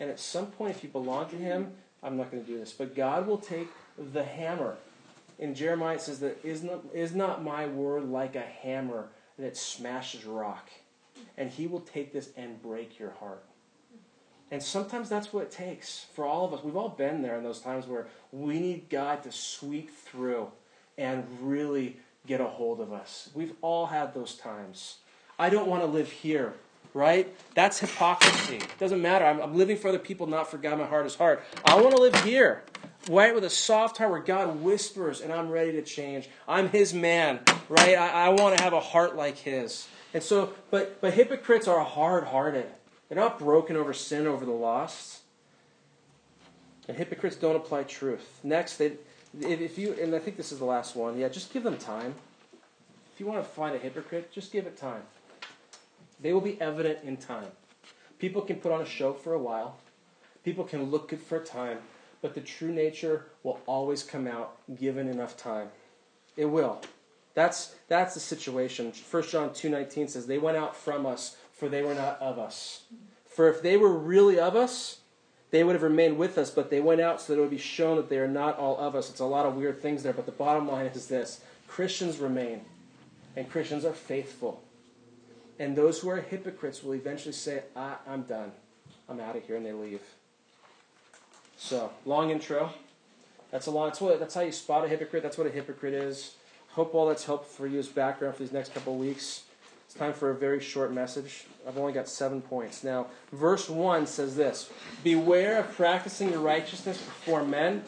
And at some point, if you belong to Him, I'm not going to do this, but God will take the hammer. In Jeremiah, it says that is not, is not my word like a hammer that smashes rock? And He will take this and break your heart. And sometimes that's what it takes for all of us. We've all been there in those times where we need God to sweep through and really get a hold of us. We've all had those times. I don't want to live here, right? That's hypocrisy. It doesn't matter. I'm, I'm living for other people, not for God. My heart is hard. I want to live here, right? With a soft heart where God whispers and I'm ready to change. I'm His man, right? I, I want to have a heart like His. And so, but, but hypocrites are hard hearted. They're not broken over sin, over the lost. And hypocrites don't apply truth. Next, they, if you, and I think this is the last one, yeah, just give them time. If you want to find a hypocrite, just give it time. They will be evident in time. People can put on a show for a while, people can look good for a time, but the true nature will always come out given enough time. It will. That's, that's the situation. 1 John 2.19 says, They went out from us for they were not of us. For if they were really of us, they would have remained with us, but they went out so that it would be shown that they are not all of us. It's a lot of weird things there, but the bottom line is this Christians remain, and Christians are faithful. And those who are hypocrites will eventually say, ah, I'm done. I'm out of here, and they leave. So, long intro. That's a long. That's what. That's how you spot a hypocrite. That's what a hypocrite is. Hope all that's helpful for you as background for these next couple weeks. It's time for a very short message. I've only got seven points. Now, verse 1 says this Beware of practicing your righteousness before men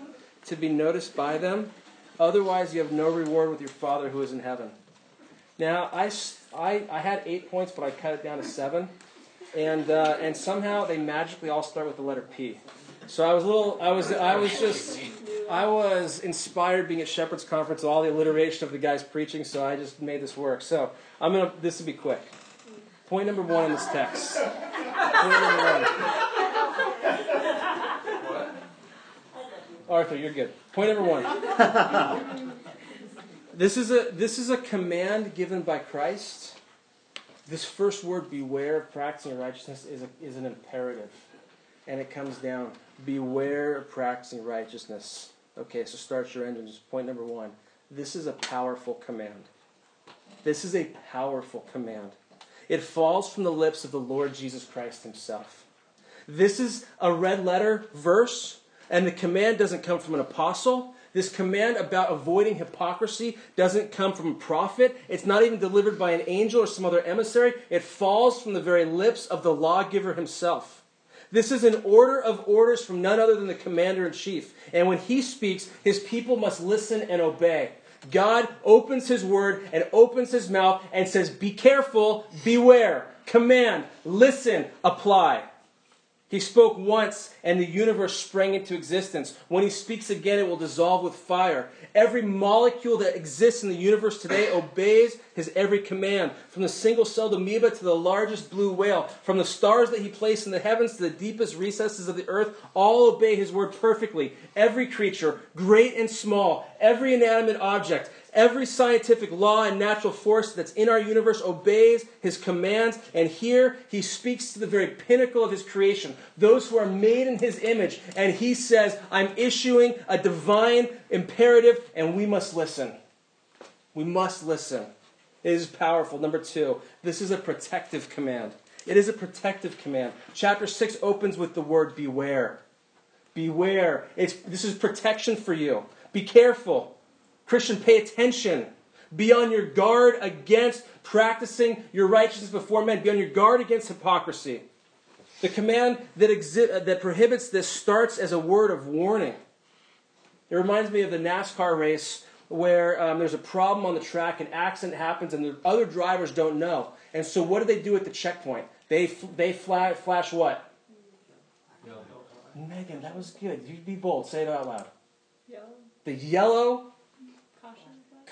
to be noticed by them, otherwise, you have no reward with your Father who is in heaven. Now, I, I, I had eight points, but I cut it down to seven. and uh, and somehow they magically all start with the letter P. So I was a little, I was, I was just, I was inspired being at Shepherd's Conference, all the alliteration of the guys preaching. So I just made this work. So I'm gonna, this will be quick. Point number one in this text. Point number one. Arthur, you're good. Point number one. This is a this is a command given by Christ. This first word, beware of practicing righteousness, is, a, is an imperative. And it comes down, beware of practicing righteousness. Okay, so start your engines. Point number one. This is a powerful command. This is a powerful command. It falls from the lips of the Lord Jesus Christ himself. This is a red letter verse, and the command doesn't come from an apostle. This command about avoiding hypocrisy doesn't come from a prophet. It's not even delivered by an angel or some other emissary. It falls from the very lips of the lawgiver himself. This is an order of orders from none other than the commander in chief. And when he speaks, his people must listen and obey. God opens his word and opens his mouth and says, Be careful, beware, command, listen, apply. He spoke once, and the universe sprang into existence. When he speaks again, it will dissolve with fire. Every molecule that exists in the universe today obeys his every command, from the single celled amoeba to the largest blue whale, from the stars that he placed in the heavens to the deepest recesses of the earth, all obey his word perfectly. Every creature, great and small, every inanimate object, Every scientific law and natural force that's in our universe obeys his commands, and here he speaks to the very pinnacle of his creation, those who are made in his image, and he says, I'm issuing a divine imperative, and we must listen. We must listen. It is powerful. Number two, this is a protective command. It is a protective command. Chapter 6 opens with the word beware. Beware. It's, this is protection for you. Be careful. Christian, pay attention. Be on your guard against practicing your righteousness before men. Be on your guard against hypocrisy. The command that, exi- that prohibits this starts as a word of warning. It reminds me of the NASCAR race where um, there's a problem on the track, an accident happens, and the other drivers don't know. And so, what do they do at the checkpoint? They, they flash, flash what? Yellow. Megan, that was good. You be bold. Say it out loud. Yellow. The yellow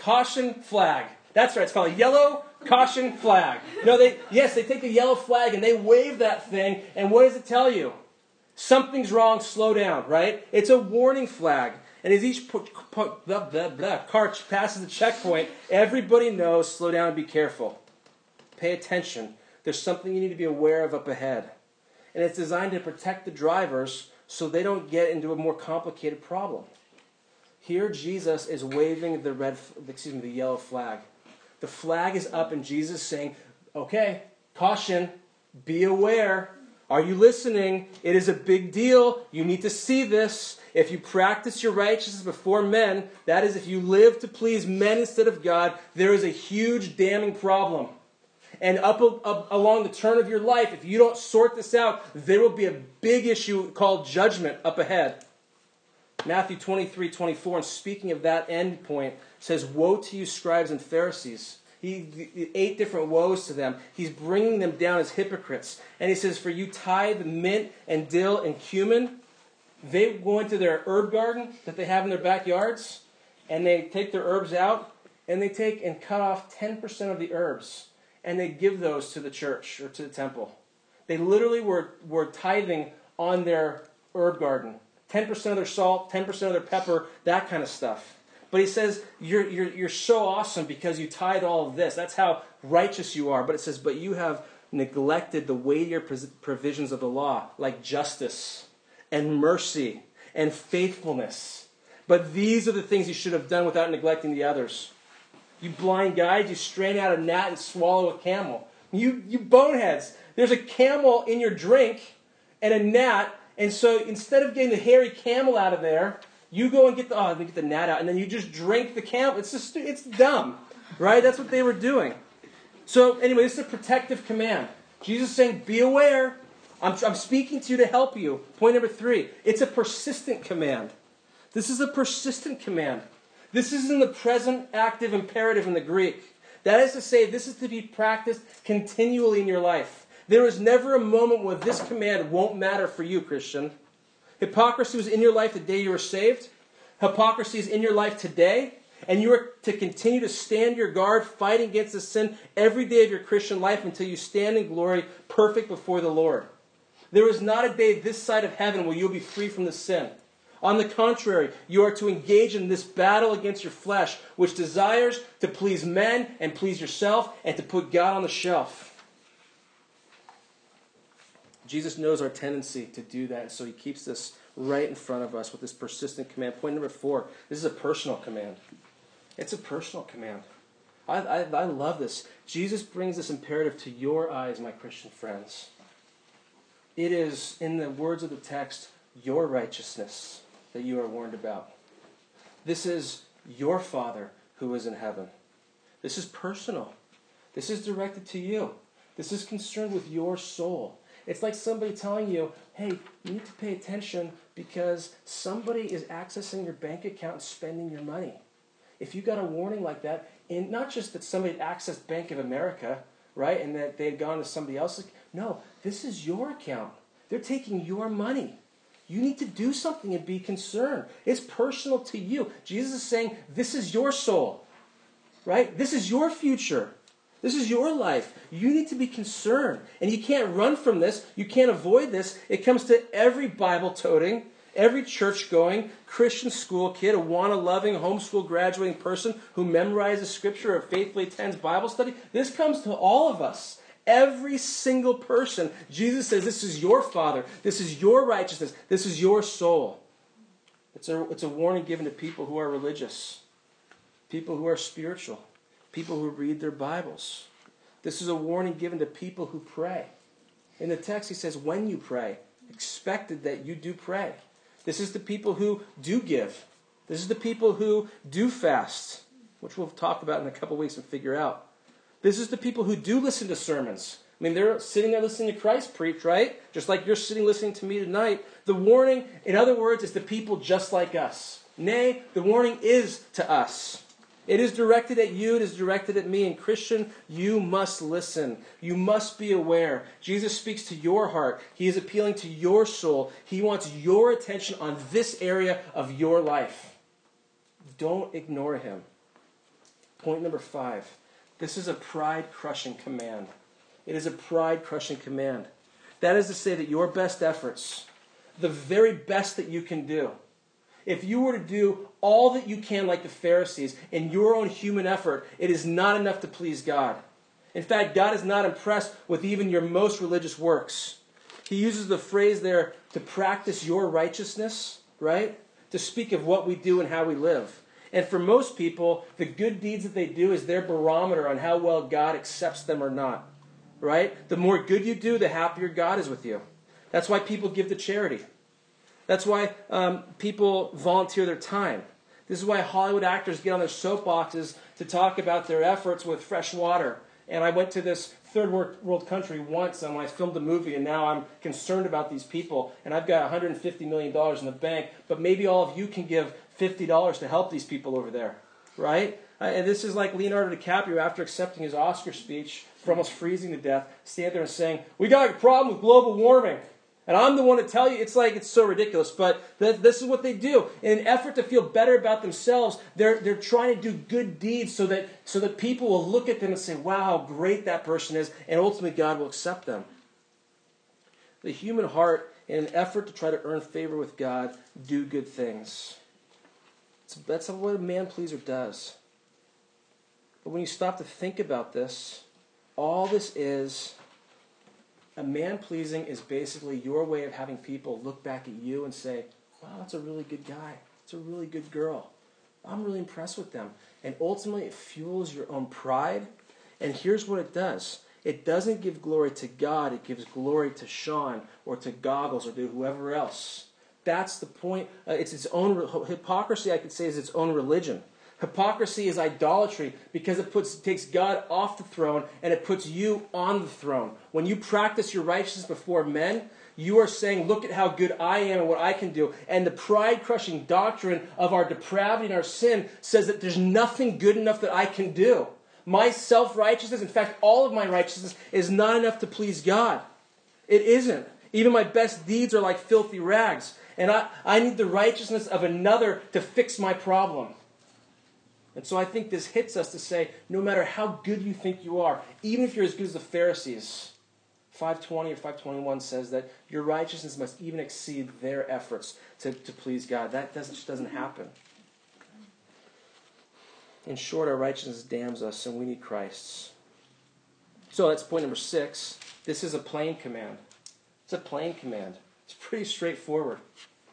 caution flag. That's right. It's called a yellow caution flag. No, they yes, they take a yellow flag and they wave that thing. And what does it tell you? Something's wrong. Slow down. Right? It's a warning flag. And as each blah, blah, blah, car passes the checkpoint, everybody knows. Slow down and be careful. Pay attention. There's something you need to be aware of up ahead. And it's designed to protect the drivers so they don't get into a more complicated problem. Here, Jesus is waving the red, excuse me, the yellow flag. The flag is up, and Jesus is saying, "Okay, caution, be aware. Are you listening? It is a big deal. You need to see this. If you practice your righteousness before men, that is, if you live to please men instead of God, there is a huge damning problem." And up, up, along the turn of your life, if you don't sort this out, there will be a big issue called judgment up ahead. Matthew 23, 24, and speaking of that end point, says, Woe to you, scribes and Pharisees. He, eight different woes to them. He's bringing them down as hypocrites. And he says, For you tithe mint and dill and cumin. They go into their herb garden that they have in their backyards, and they take their herbs out, and they take and cut off 10% of the herbs, and they give those to the church or to the temple. They literally were, were tithing on their herb garden. 10% of their salt, 10% of their pepper, that kind of stuff. But he says, you're, you're, you're so awesome because you tithe all of this. That's how righteous you are. But it says, But you have neglected the weightier provisions of the law, like justice and mercy and faithfulness. But these are the things you should have done without neglecting the others. You blind guides, you strain out a gnat and swallow a camel. You, you boneheads, there's a camel in your drink and a gnat and so instead of getting the hairy camel out of there, you go and get the oh, get the gnat out, and then you just drink the camel. It's just it's dumb, right? That's what they were doing. So anyway, this is a protective command. Jesus is saying, "Be aware. I'm, I'm speaking to you to help you." Point number three: it's a persistent command. This is a persistent command. This is in the present active imperative in the Greek. That is to say, this is to be practiced continually in your life. There is never a moment where this command won't matter for you, Christian. Hypocrisy was in your life the day you were saved. Hypocrisy is in your life today. And you are to continue to stand your guard, fighting against the sin every day of your Christian life until you stand in glory, perfect before the Lord. There is not a day this side of heaven where you'll be free from the sin. On the contrary, you are to engage in this battle against your flesh, which desires to please men and please yourself and to put God on the shelf. Jesus knows our tendency to do that, so he keeps this right in front of us with this persistent command. Point number four this is a personal command. It's a personal command. I, I, I love this. Jesus brings this imperative to your eyes, my Christian friends. It is, in the words of the text, your righteousness that you are warned about. This is your Father who is in heaven. This is personal. This is directed to you. This is concerned with your soul. It's like somebody telling you, hey, you need to pay attention because somebody is accessing your bank account and spending your money. If you got a warning like that, and not just that somebody accessed Bank of America, right, and that they had gone to somebody else's, no, this is your account. They're taking your money. You need to do something and be concerned. It's personal to you. Jesus is saying, This is your soul, right? This is your future. This is your life. You need to be concerned. And you can't run from this. You can't avoid this. It comes to every Bible toting, every church going, Christian school kid, AWANA loving, homeschool graduating person who memorizes scripture or faithfully attends Bible study. This comes to all of us. Every single person, Jesus says, This is your Father. This is your righteousness. This is your soul. It's a, it's a warning given to people who are religious, people who are spiritual, people who read their Bibles. This is a warning given to people who pray. In the text, he says, When you pray, expected that you do pray. This is the people who do give. This is the people who do fast, which we'll talk about in a couple weeks and figure out. This is the people who do listen to sermons. I mean, they're sitting there listening to Christ preach, right? Just like you're sitting listening to me tonight. The warning, in other words, is to people just like us. Nay, the warning is to us. It is directed at you, it is directed at me. And Christian, you must listen. You must be aware. Jesus speaks to your heart. He is appealing to your soul. He wants your attention on this area of your life. Don't ignore him. Point number five this is a pride crushing command. It is a pride crushing command. That is to say, that your best efforts, the very best that you can do, if you were to do all that you can, like the Pharisees, in your own human effort, it is not enough to please God. In fact, God is not impressed with even your most religious works. He uses the phrase there to practice your righteousness, right? To speak of what we do and how we live. And for most people, the good deeds that they do is their barometer on how well God accepts them or not. Right? The more good you do, the happier God is with you. That's why people give to charity. That's why um, people volunteer their time. This is why Hollywood actors get on their soapboxes to talk about their efforts with fresh water. And I went to this third world country once and when I filmed a movie, and now I'm concerned about these people. And I've got $150 million in the bank, but maybe all of you can give $50 to help these people over there, right? And this is like Leonardo DiCaprio after accepting his Oscar speech for almost freezing to death, stand there and saying, We got a problem with global warming. And I'm the one to tell you, it's like, it's so ridiculous, but th- this is what they do. In an effort to feel better about themselves, they're, they're trying to do good deeds so that, so that people will look at them and say, wow, how great that person is, and ultimately God will accept them. The human heart, in an effort to try to earn favor with God, do good things. That's what a man pleaser does. But when you stop to think about this, all this is a man pleasing is basically your way of having people look back at you and say, wow, that's a really good guy. It's a really good girl. I'm really impressed with them. And ultimately, it fuels your own pride. And here's what it does it doesn't give glory to God, it gives glory to Sean or to Goggles or to whoever else. That's the point. Uh, it's its own hypocrisy. I could say is its own religion. Hypocrisy is idolatry because it puts takes God off the throne and it puts you on the throne. When you practice your righteousness before men, you are saying, Look at how good I am and what I can do. And the pride crushing doctrine of our depravity and our sin says that there's nothing good enough that I can do. My self righteousness, in fact, all of my righteousness, is not enough to please God. It isn't. Even my best deeds are like filthy rags. And I, I need the righteousness of another to fix my problem. And so I think this hits us to say no matter how good you think you are, even if you're as good as the Pharisees, 520 or 521 says that your righteousness must even exceed their efforts to, to please God. That doesn't, just doesn't mm-hmm. happen. In short, our righteousness damns us, and we need Christ's. So that's point number six. This is a plain command. It's a plain command. It's pretty straightforward.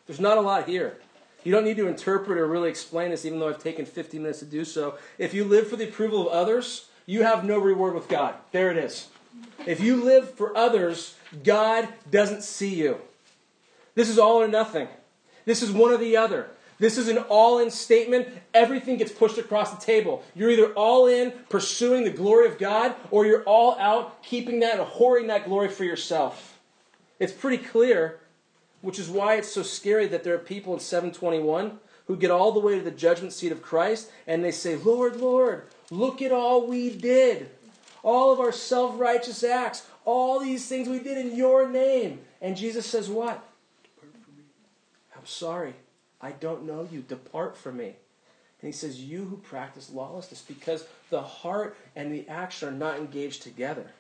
There's not a lot here. You don't need to interpret or really explain this, even though I've taken 50 minutes to do so. If you live for the approval of others, you have no reward with God. There it is. If you live for others, God doesn't see you. This is all or nothing. This is one or the other. This is an all in statement. Everything gets pushed across the table. You're either all in pursuing the glory of God, or you're all out keeping that and hoarding that glory for yourself. It's pretty clear, which is why it's so scary that there are people in 721 who get all the way to the judgment seat of Christ and they say, Lord, Lord, look at all we did. All of our self righteous acts, all these things we did in your name. And Jesus says, What? I'm sorry. I don't know you. Depart from me. And he says, You who practice lawlessness, because the heart and the action are not engaged together.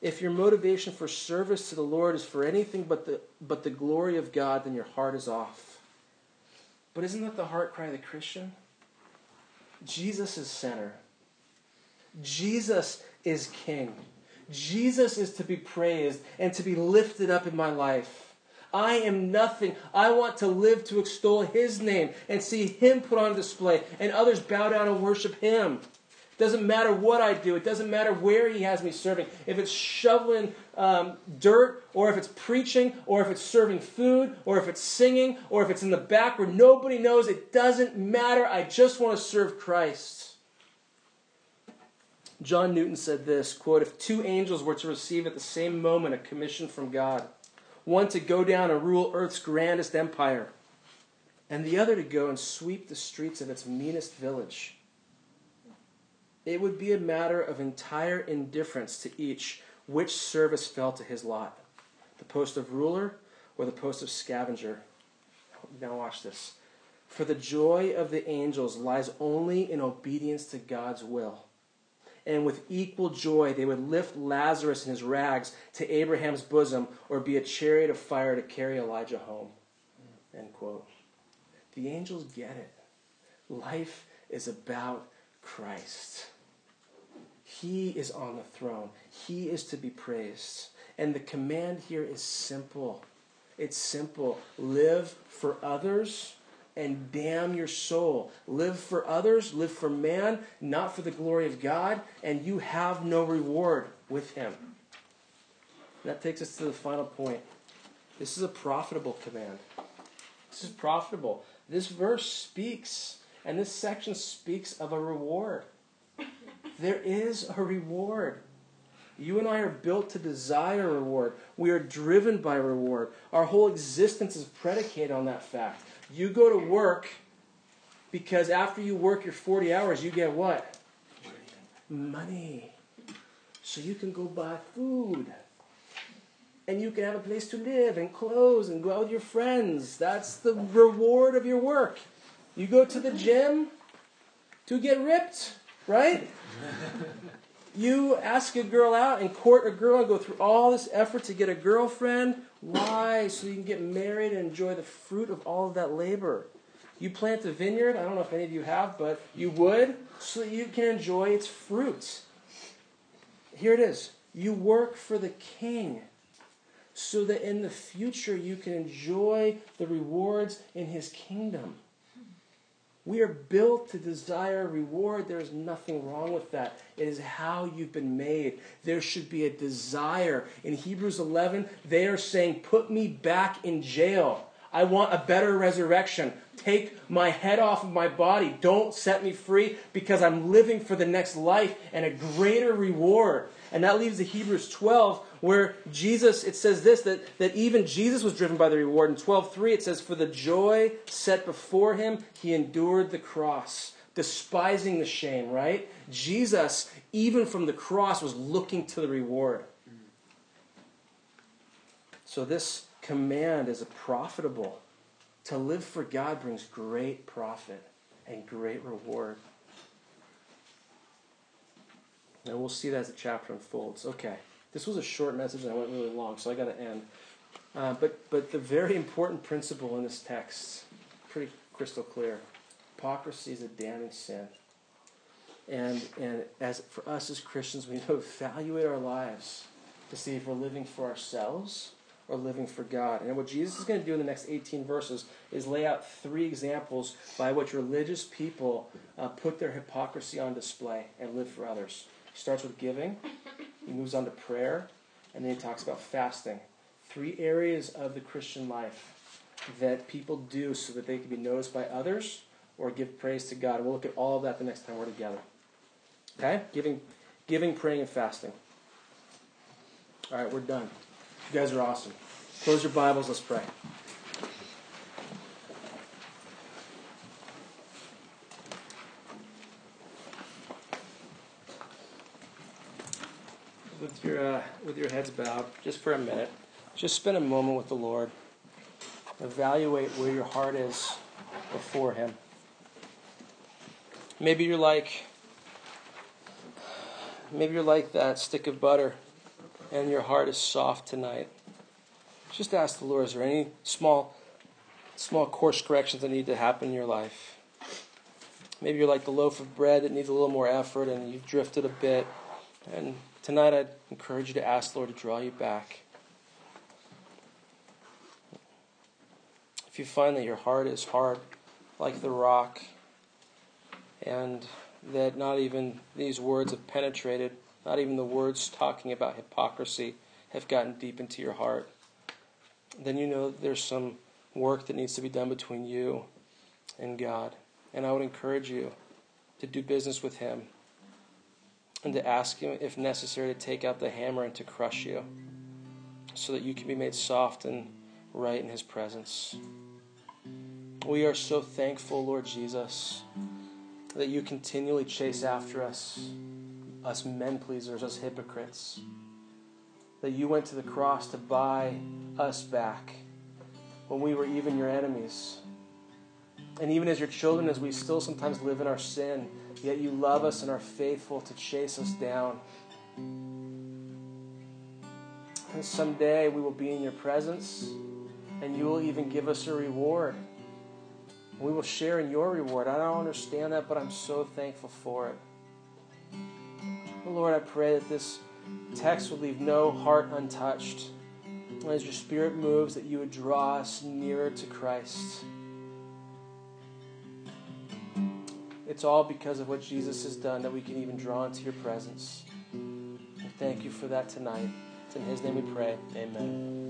If your motivation for service to the Lord is for anything but the, but the glory of God, then your heart is off. But isn't that the heart cry of the Christian? Jesus is center. Jesus is king. Jesus is to be praised and to be lifted up in my life. I am nothing. I want to live to extol his name and see him put on display and others bow down and worship him. Doesn't matter what I do. It doesn't matter where he has me serving. If it's shoveling um, dirt, or if it's preaching, or if it's serving food, or if it's singing, or if it's in the back where nobody knows, it doesn't matter. I just want to serve Christ. John Newton said this quote, If two angels were to receive at the same moment a commission from God, one to go down and rule earth's grandest empire, and the other to go and sweep the streets of its meanest village, it would be a matter of entire indifference to each which service fell to his lot the post of ruler or the post of scavenger. Now, watch this. For the joy of the angels lies only in obedience to God's will. And with equal joy, they would lift Lazarus in his rags to Abraham's bosom or be a chariot of fire to carry Elijah home. End quote. The angels get it. Life is about Christ. He is on the throne. He is to be praised. And the command here is simple. It's simple. Live for others and damn your soul. Live for others, live for man, not for the glory of God, and you have no reward with him. That takes us to the final point. This is a profitable command. This is profitable. This verse speaks, and this section speaks of a reward. There is a reward. You and I are built to desire reward. We are driven by reward. Our whole existence is predicated on that fact. You go to work because after you work your 40 hours, you get what? Money. So you can go buy food. And you can have a place to live and clothes and go out with your friends. That's the reward of your work. You go to the gym to get ripped, right? you ask a girl out and court a girl and go through all this effort to get a girlfriend. Why? So you can get married and enjoy the fruit of all of that labor. You plant a vineyard, I don't know if any of you have, but you would, so that you can enjoy its fruits. Here it is. You work for the king so that in the future you can enjoy the rewards in his kingdom. We are built to desire reward. There is nothing wrong with that. It is how you've been made. There should be a desire. In Hebrews 11, they are saying, Put me back in jail. I want a better resurrection. Take my head off of my body. Don't set me free because I'm living for the next life and a greater reward. And that leaves the Hebrews 12, where Jesus, it says this, that, that even Jesus was driven by the reward. In 12.3, it says, For the joy set before him, he endured the cross, despising the shame, right? Jesus, even from the cross, was looking to the reward. So this command is profitable. To live for God brings great profit and great reward. And we'll see that as the chapter unfolds. Okay. This was a short message and I went really long, so I got to end. Uh, but, but the very important principle in this text, pretty crystal clear hypocrisy is a damning sin. And, and as for us as Christians, we need to evaluate our lives to see if we're living for ourselves or living for God. And what Jesus is going to do in the next 18 verses is lay out three examples by which religious people uh, put their hypocrisy on display and live for others. He starts with giving, he moves on to prayer, and then he talks about fasting. Three areas of the Christian life that people do so that they can be noticed by others or give praise to God. We'll look at all of that the next time we're together. Okay? Giving, giving, praying, and fasting. All right, we're done. You guys are awesome. Close your Bibles. Let's pray. With your uh, with your heads bowed, just for a minute, just spend a moment with the Lord. Evaluate where your heart is before Him. Maybe you're like maybe you're like that stick of butter and your heart is soft tonight. Just ask the Lord, is there any small small course corrections that need to happen in your life? Maybe you're like the loaf of bread that needs a little more effort and you've drifted a bit. And tonight I'd encourage you to ask the Lord to draw you back. If you find that your heart is hard like the rock, and that not even these words have penetrated, not even the words talking about hypocrisy have gotten deep into your heart, then you know there's some work that needs to be done between you and God. And I would encourage you to do business with Him and to ask Him, if necessary, to take out the hammer and to crush you so that you can be made soft and right in His presence. We are so thankful, Lord Jesus that you continually chase after us, us men pleasers, us hypocrites. That you went to the cross to buy us back when we were even your enemies. And even as your children, as we still sometimes live in our sin, yet you love us and are faithful to chase us down. And someday we will be in your presence, and you will even give us a reward. We will share in your reward. I don't understand that, but I'm so thankful for it. Lord, I pray that this text would leave no heart untouched. As your Spirit moves, that you would draw us nearer to Christ. It's all because of what Jesus has done that we can even draw into your presence. And thank you for that tonight. It's in his name we pray. Amen.